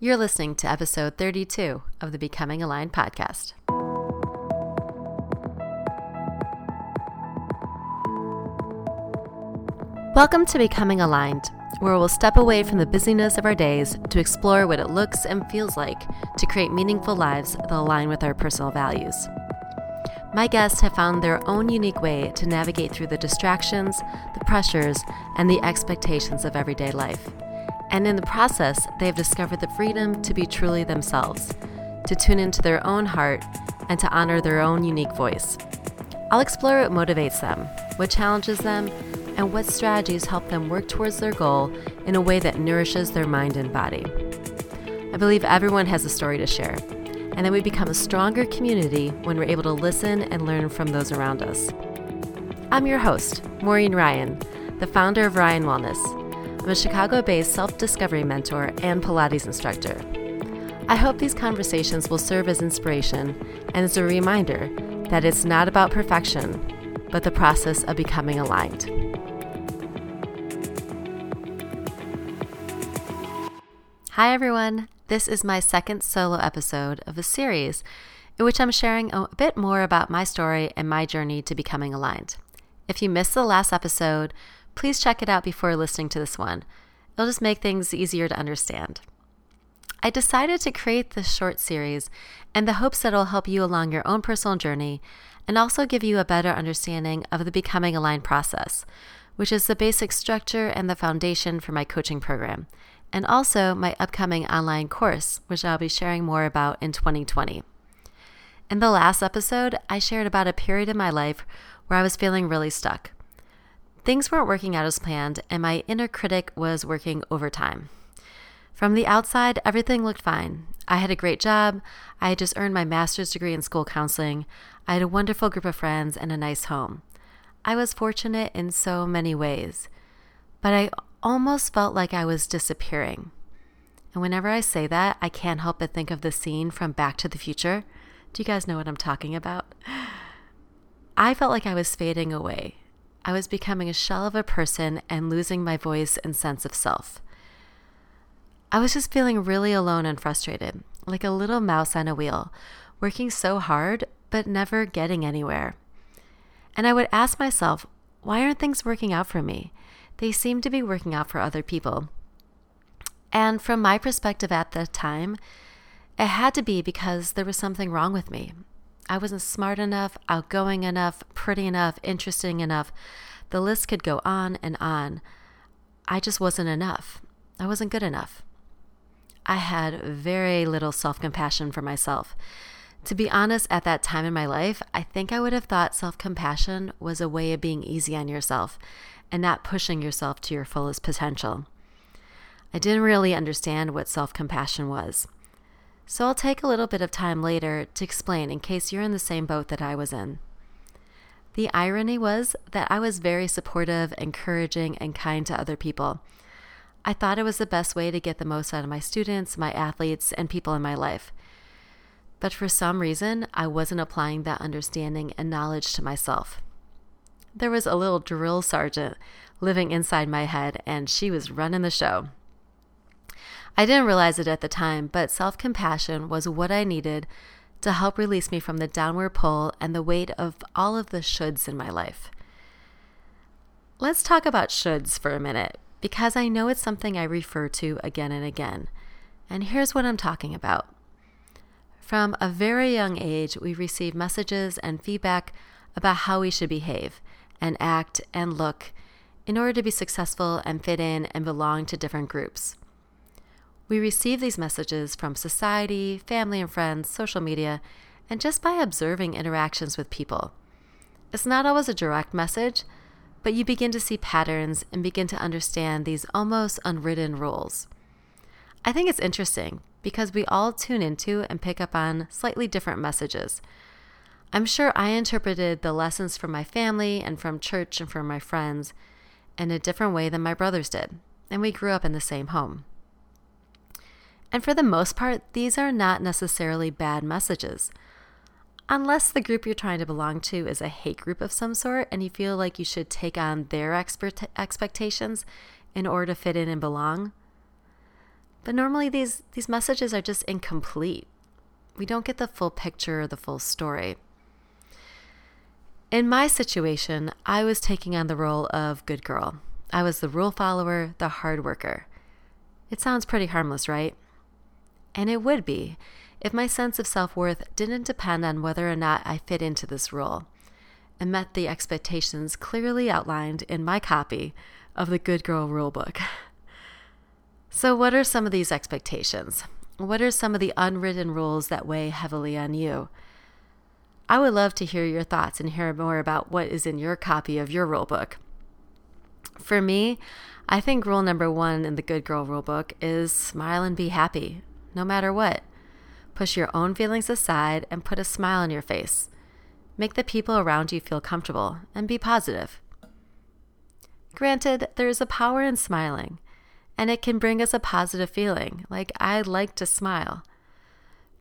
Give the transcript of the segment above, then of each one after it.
You're listening to episode 32 of the Becoming Aligned podcast. Welcome to Becoming Aligned, where we'll step away from the busyness of our days to explore what it looks and feels like to create meaningful lives that align with our personal values. My guests have found their own unique way to navigate through the distractions, the pressures, and the expectations of everyday life. And in the process, they have discovered the freedom to be truly themselves, to tune into their own heart, and to honor their own unique voice. I'll explore what motivates them, what challenges them, and what strategies help them work towards their goal in a way that nourishes their mind and body. I believe everyone has a story to share, and that we become a stronger community when we're able to listen and learn from those around us. I'm your host, Maureen Ryan, the founder of Ryan Wellness I'm a Chicago based self discovery mentor and Pilates instructor. I hope these conversations will serve as inspiration and as a reminder that it's not about perfection, but the process of becoming aligned. Hi, everyone. This is my second solo episode of a series in which I'm sharing a bit more about my story and my journey to becoming aligned. If you missed the last episode, please check it out before listening to this one. It'll just make things easier to understand. I decided to create this short series in the hopes that it'll help you along your own personal journey and also give you a better understanding of the Becoming Aligned process, which is the basic structure and the foundation for my coaching program, and also my upcoming online course, which I'll be sharing more about in 2020. In the last episode, I shared about a period in my life where I was feeling really stuck. Things weren't working out as planned, and my inner critic was working overtime. From the outside, everything looked fine. I had a great job. I had just earned my master's degree in school counseling. I had a wonderful group of friends and a nice home. I was fortunate in so many ways, but I almost felt like I was disappearing. And whenever I say that, I can't help but think of the scene from Back to the Future. Do you guys know what I'm talking about? I felt like I was fading away. I was becoming a shell of a person and losing my voice and sense of self. I was just feeling really alone and frustrated, like a little mouse on a wheel, working so hard, but never getting anywhere. And I would ask myself, why aren't things working out for me? They seem to be working out for other people. And from my perspective at the time, it had to be because there was something wrong with me. I wasn't smart enough, outgoing enough, pretty enough, interesting enough. The list could go on and on. I just wasn't enough. I wasn't good enough. I had very little self compassion for myself. To be honest, at that time in my life, I think I would have thought self compassion was a way of being easy on yourself and not pushing yourself to your fullest potential. I didn't really understand what self compassion was. So I'll take a little bit of time later to explain in case you're in the same boat that I was in. The irony was that I was very supportive, encouraging, and kind to other people. I thought it was the best way to get the most out of my students, my athletes, and people in my life. But for some reason, I wasn't applying that understanding and knowledge to myself. There was a little drill sergeant living inside my head, and she was running the show. I didn't realize it at the time, but self compassion was what I needed to help release me from the downward pull and the weight of all of the shoulds in my life. Let's talk about shoulds for a minute, because I know it's something I refer to again and again. And here's what I'm talking about. From a very young age, we receive messages and feedback about how we should behave and act and look in order to be successful and fit in and belong to different groups. We receive these messages from society, family and friends, social media, and just by observing interactions with people. It's not always a direct message, but you begin to see patterns and begin to understand these almost unwritten rules. I think it's interesting because we all tune into and pick up on slightly different messages. I'm sure I interpreted the lessons from my family and from church and from my friends in a different way than my brothers did, and we grew up in the same home. And for the most part, these are not necessarily bad messages. Unless the group you're trying to belong to is a hate group of some sort and you feel like you should take on their expert- expectations in order to fit in and belong. But normally these, these messages are just incomplete. We don't get the full picture or the full story. In my situation, I was taking on the role of good girl. I was the rule follower, the hard worker. It sounds pretty harmless, right? And it would be if my sense of self worth didn't depend on whether or not I fit into this role and met the expectations clearly outlined in my copy of the Good Girl Rulebook. So, what are some of these expectations? What are some of the unwritten rules that weigh heavily on you? I would love to hear your thoughts and hear more about what is in your copy of your rulebook. For me, I think rule number one in the Good Girl Rulebook is smile and be happy, no matter what. Push your own feelings aside and put a smile on your face. Make the people around you feel comfortable and be positive. Granted, there is a power in smiling, and it can bring us a positive feeling, like I'd like to smile.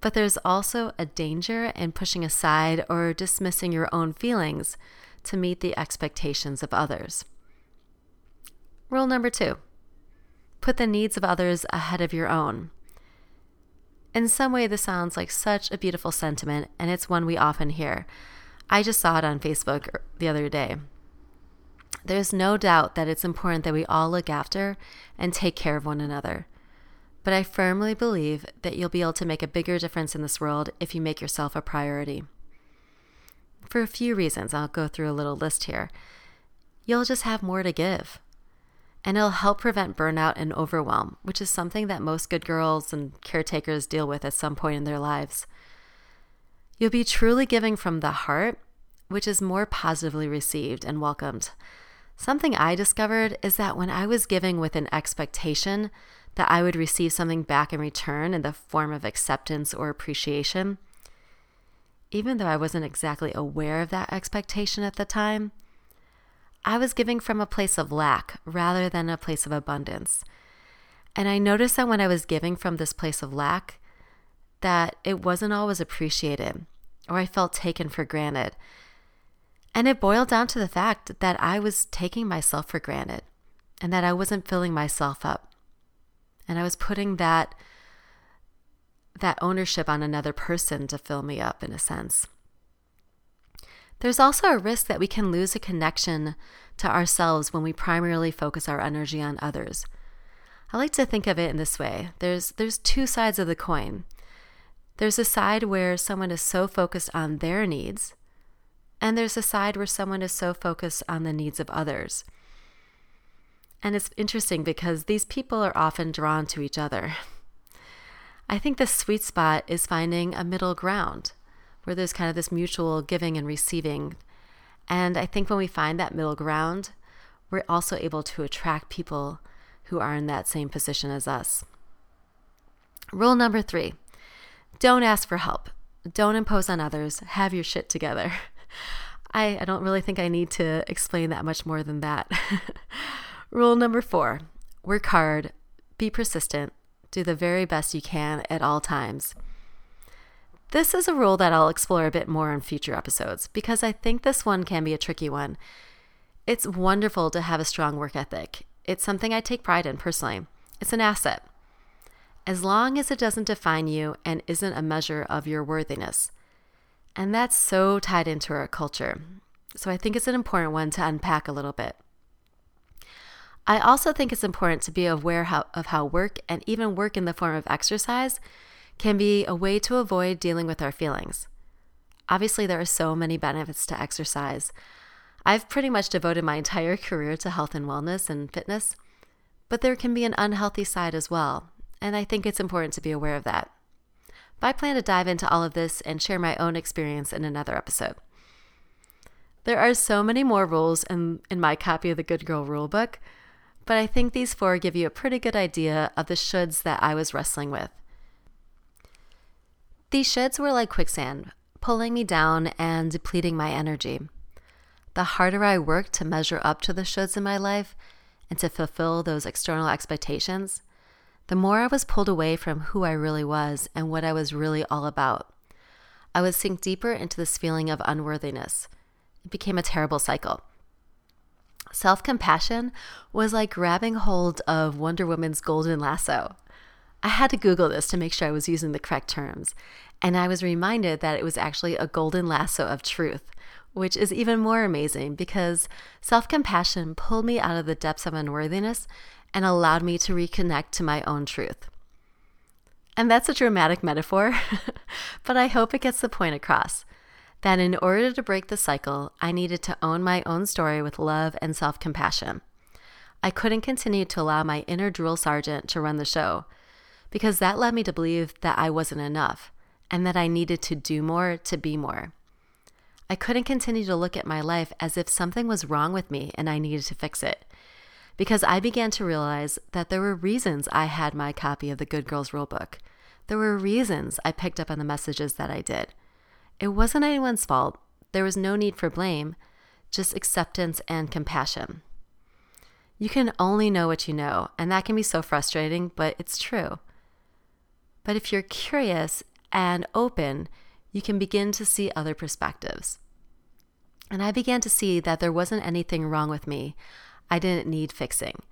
But there's also a danger in pushing aside or dismissing your own feelings to meet the expectations of others. Rule number two put the needs of others ahead of your own. In some way, this sounds like such a beautiful sentiment, and it's one we often hear. I just saw it on Facebook er, the other day. There's no doubt that it's important that we all look after and take care of one another. But I firmly believe that you'll be able to make a bigger difference in this world if you make yourself a priority. For a few reasons, I'll go through a little list here. You'll just have more to give. And it'll help prevent burnout and overwhelm, which is something that most good girls and caretakers deal with at some point in their lives. You'll be truly giving from the heart, which is more positively received and welcomed. Something I discovered is that when I was giving with an expectation that I would receive something back in return in the form of acceptance or appreciation, even though I wasn't exactly aware of that expectation at the time, I was giving from a place of lack rather than a place of abundance. And I noticed that when I was giving from this place of lack, that it wasn't always appreciated or I felt taken for granted. And it boiled down to the fact that I was taking myself for granted and that I wasn't filling myself up. And I was putting that that ownership on another person to fill me up in a sense. There's also a risk that we can lose a connection to ourselves when we primarily focus our energy on others. I like to think of it in this way. There's there's two sides of the coin. There's a side where someone is so focused on their needs, and there's a side where someone is so focused on the needs of others. And it's interesting because these people are often drawn to each other. I think the sweet spot is finding a middle ground where there's kind of this mutual giving and receiving. And I think when we find that middle ground, we're also able to attract people who are in that same position as us. Rule number three don't ask for help. Don't impose on others. Have your shit together. I, I don't really think I need to explain that much more than that. Rule number four work hard, be persistent, do the very best you can at all times. This is a rule that I'll explore a bit more in future episodes because I think this one can be a tricky one. It's wonderful to have a strong work ethic. It's something I take pride in personally. It's an asset as long as it doesn't define you and isn't a measure of your worthiness. And that's so tied into our culture. So I think it's an important one to unpack a little bit. I also think it's important to be aware of how work and even work in the form of exercise can be a way to avoid dealing with our feelings. Obviously, there are so many benefits to exercise. I've pretty much devoted my entire career to health and wellness and fitness, but there can be an unhealthy side as well, and I think it's important to be aware of that. But I plan to dive into all of this and share my own experience in another episode. There are so many more rules in, in my copy of the Good Girl Rulebook, but I think these four give you a pretty good idea of the shoulds that I was wrestling with. These shoulds were like quicksand, pulling me down and depleting my energy. The harder I worked to measure up to the shoulds in my life and to fulfill those external expectations, the more I was pulled away from who I really was and what I was really all about. I would sink deeper into this feeling of unworthiness. It became a terrible cycle. Self compassion was like grabbing hold of Wonder Woman's golden lasso. I had to Google this to make sure I was using the correct terms, and I was reminded that it was actually a golden lasso of truth, which is even more amazing because self compassion pulled me out of the depths of unworthiness and allowed me to reconnect to my own truth. And that's a dramatic metaphor, but I hope it gets the point across that in order to break the cycle, I needed to own my own story with love and self compassion. I couldn't continue to allow my inner drill sergeant to run the show because that led me to believe that I wasn't enough and that I needed to do more to be more. I couldn't continue to look at my life as if something was wrong with me and I needed to fix it because I began to realize that there were reasons I had my copy of the Good Girls Rulebook. There were reasons I picked up on the messages that I did. It wasn't anyone's fault. There was no need for blame, just acceptance and compassion. You can only know what you know, and that can be so frustrating, but it's true. But if you're curious and open, you can begin to see other perspectives. And I began to see that there wasn't anything wrong with me. I didn't need fixing.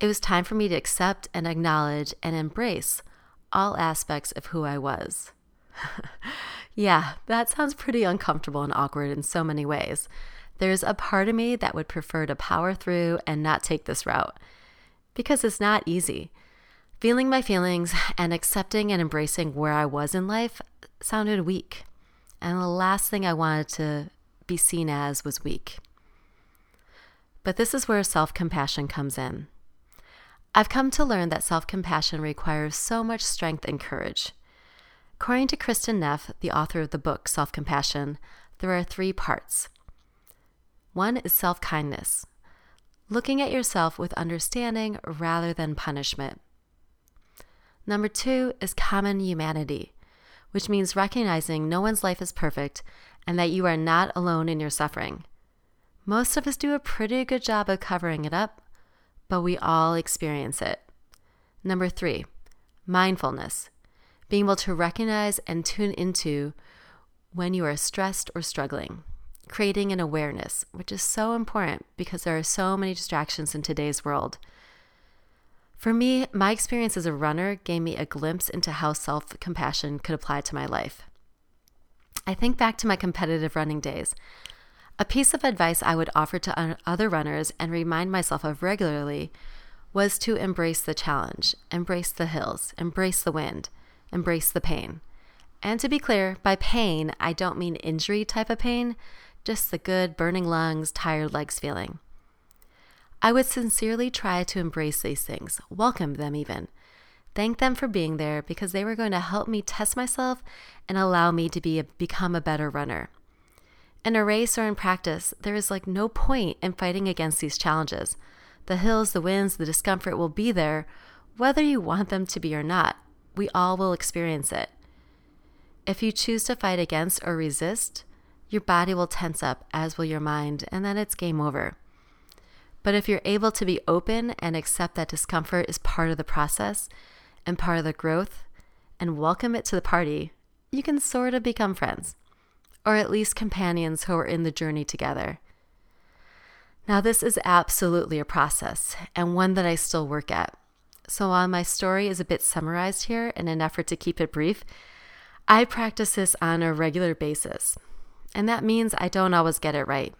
It was time for me to accept and acknowledge and embrace all aspects of who I was. yeah, that sounds pretty uncomfortable and awkward in so many ways. There's a part of me that would prefer to power through and not take this route because it's not easy. Feeling my feelings and accepting and embracing where I was in life sounded weak. And the last thing I wanted to be seen as was weak. But this is where self compassion comes in. I've come to learn that self compassion requires so much strength and courage. According to Kristin Neff, the author of the book Self Compassion, there are three parts. One is self kindness, looking at yourself with understanding rather than punishment. Number two is common humanity, which means recognizing no one's life is perfect and that you are not alone in your suffering. Most of us do a pretty good job of covering it up, but we all experience it. Number three, mindfulness, being able to recognize and tune into when you are stressed or struggling, creating an awareness, which is so important because there are so many distractions in today's world. For me, my experience as a runner gave me a glimpse into how self compassion could apply to my life. I think back to my competitive running days. A piece of advice I would offer to other runners and remind myself of regularly was to embrace the challenge, embrace the hills, embrace the wind, embrace the pain. And to be clear, by pain, I don't mean injury type of pain, just the good burning lungs, tired legs feeling. I would sincerely try to embrace these things, welcome them even. Thank them for being there because they were going to help me test myself and allow me to be a, become a better runner. In a race or in practice, there is like no point in fighting against these challenges. The hills, the winds, the discomfort will be there, whether you want them to be or not. We all will experience it. If you choose to fight against or resist, your body will tense up, as will your mind, and then it's game over. But if you're able to be open and accept that discomfort is part of the process and part of the growth and welcome it to the party, you can sort of become friends or at least companions who are in the journey together. Now, this is absolutely a process and one that I still work at. So, while my story is a bit summarized here in an effort to keep it brief, I practice this on a regular basis. And that means I don't always get it right.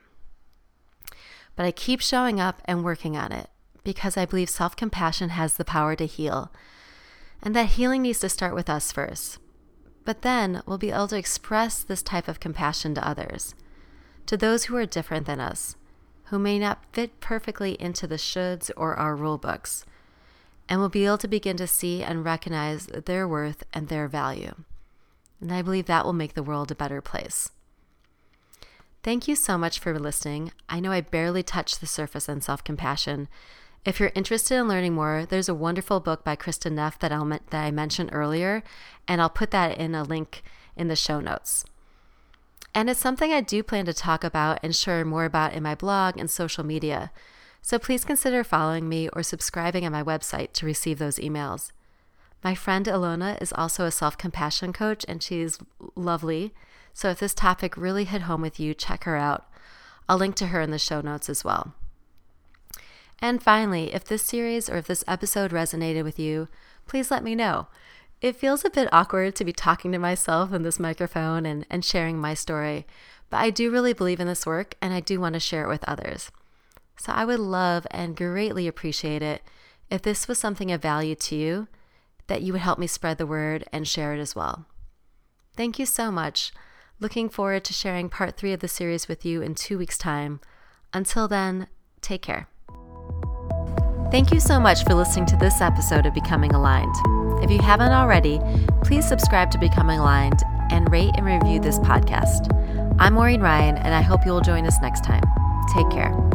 But I keep showing up and working on it because I believe self compassion has the power to heal. And that healing needs to start with us first. But then we'll be able to express this type of compassion to others, to those who are different than us, who may not fit perfectly into the shoulds or our rule books, and we'll be able to begin to see and recognize their worth and their value. And I believe that will make the world a better place. Thank you so much for listening. I know I barely touched the surface on self compassion, if you're interested in learning more, there's a wonderful book by Kristin Neff that, I'll, that I mentioned earlier, and I'll put that in a link in the show notes. And it's something I do plan to talk about and share more about in my blog and social media. So please consider following me or subscribing on my website to receive those emails. My friend Ilona is also a self compassion coach and she's lovely. So if this topic really hit home with you, check her out. I'll link to her in the show notes as well. And finally, if this series or if this episode resonated with you, please let me know. It feels a bit awkward to be talking to myself in this microphone and, and sharing my story, but I do really believe in this work and I do want to share it with others. So I would love and greatly appreciate it if this was something of value to you, that you would help me spread the word and share it as well. Thank you so much. Looking forward to sharing part three of the series with you in two weeks' time. Until then, take care. Thank you so much for listening to this episode of Becoming Aligned. If you haven't already, please subscribe to Becoming Aligned and rate and review this podcast. I'm Maureen Ryan, and I hope you will join us next time. Take care.